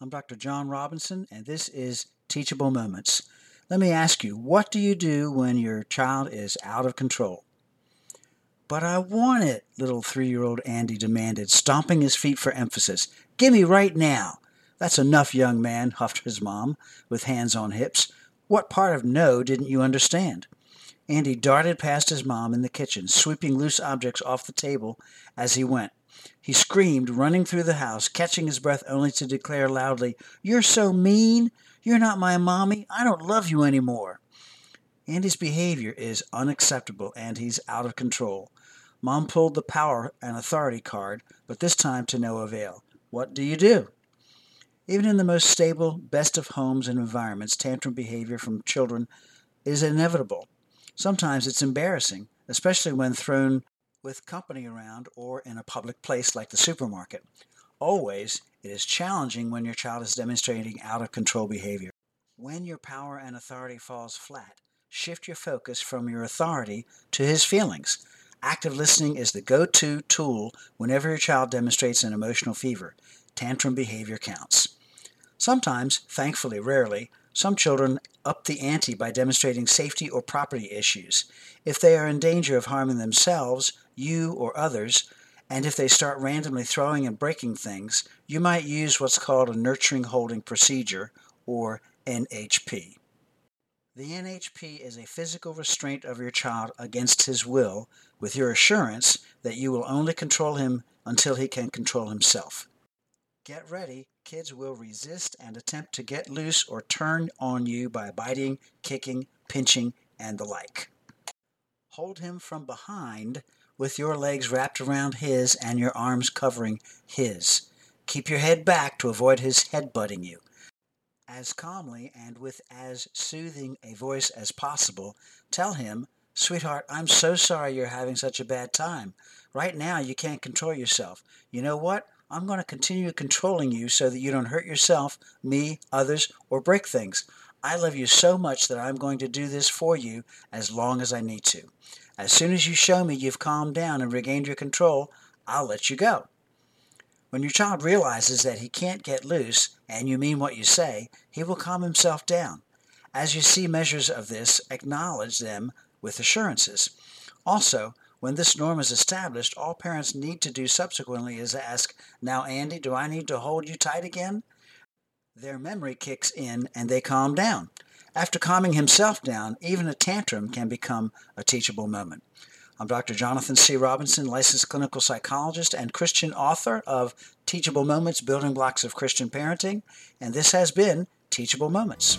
I'm Dr. John Robinson, and this is Teachable Moments. Let me ask you, what do you do when your child is out of control? But I want it, little three year old Andy demanded, stomping his feet for emphasis. Gimme right now. That's enough, young man, huffed his mom, with hands on hips. What part of no didn't you understand? Andy darted past his mom in the kitchen, sweeping loose objects off the table as he went. He screamed, running through the house, catching his breath only to declare loudly, You're so mean! You're not my mommy! I don't love you anymore! Andy's behavior is unacceptable and he's out of control. Mom pulled the power and authority card, but this time to no avail. What do you do? Even in the most stable, best of homes and environments, tantrum behavior from children is inevitable. Sometimes it's embarrassing, especially when thrown with company around or in a public place like the supermarket. Always, it is challenging when your child is demonstrating out of control behavior. When your power and authority falls flat, shift your focus from your authority to his feelings. Active listening is the go to tool whenever your child demonstrates an emotional fever. Tantrum behavior counts. Sometimes, thankfully rarely, some children up the ante by demonstrating safety or property issues. If they are in danger of harming themselves, you, or others, and if they start randomly throwing and breaking things, you might use what's called a nurturing holding procedure, or NHP. The NHP is a physical restraint of your child against his will, with your assurance that you will only control him until he can control himself. Get ready, kids will resist and attempt to get loose or turn on you by biting, kicking, pinching, and the like. Hold him from behind with your legs wrapped around his and your arms covering his. Keep your head back to avoid his head butting you. As calmly and with as soothing a voice as possible, tell him, Sweetheart, I'm so sorry you're having such a bad time. Right now, you can't control yourself. You know what? I'm going to continue controlling you so that you don't hurt yourself, me, others, or break things. I love you so much that I'm going to do this for you as long as I need to. As soon as you show me you've calmed down and regained your control, I'll let you go. When your child realizes that he can't get loose and you mean what you say, he will calm himself down. As you see measures of this, acknowledge them with assurances. Also, when this norm is established, all parents need to do subsequently is ask, Now, Andy, do I need to hold you tight again? Their memory kicks in and they calm down. After calming himself down, even a tantrum can become a teachable moment. I'm Dr. Jonathan C. Robinson, licensed clinical psychologist and Christian author of Teachable Moments Building Blocks of Christian Parenting, and this has been Teachable Moments.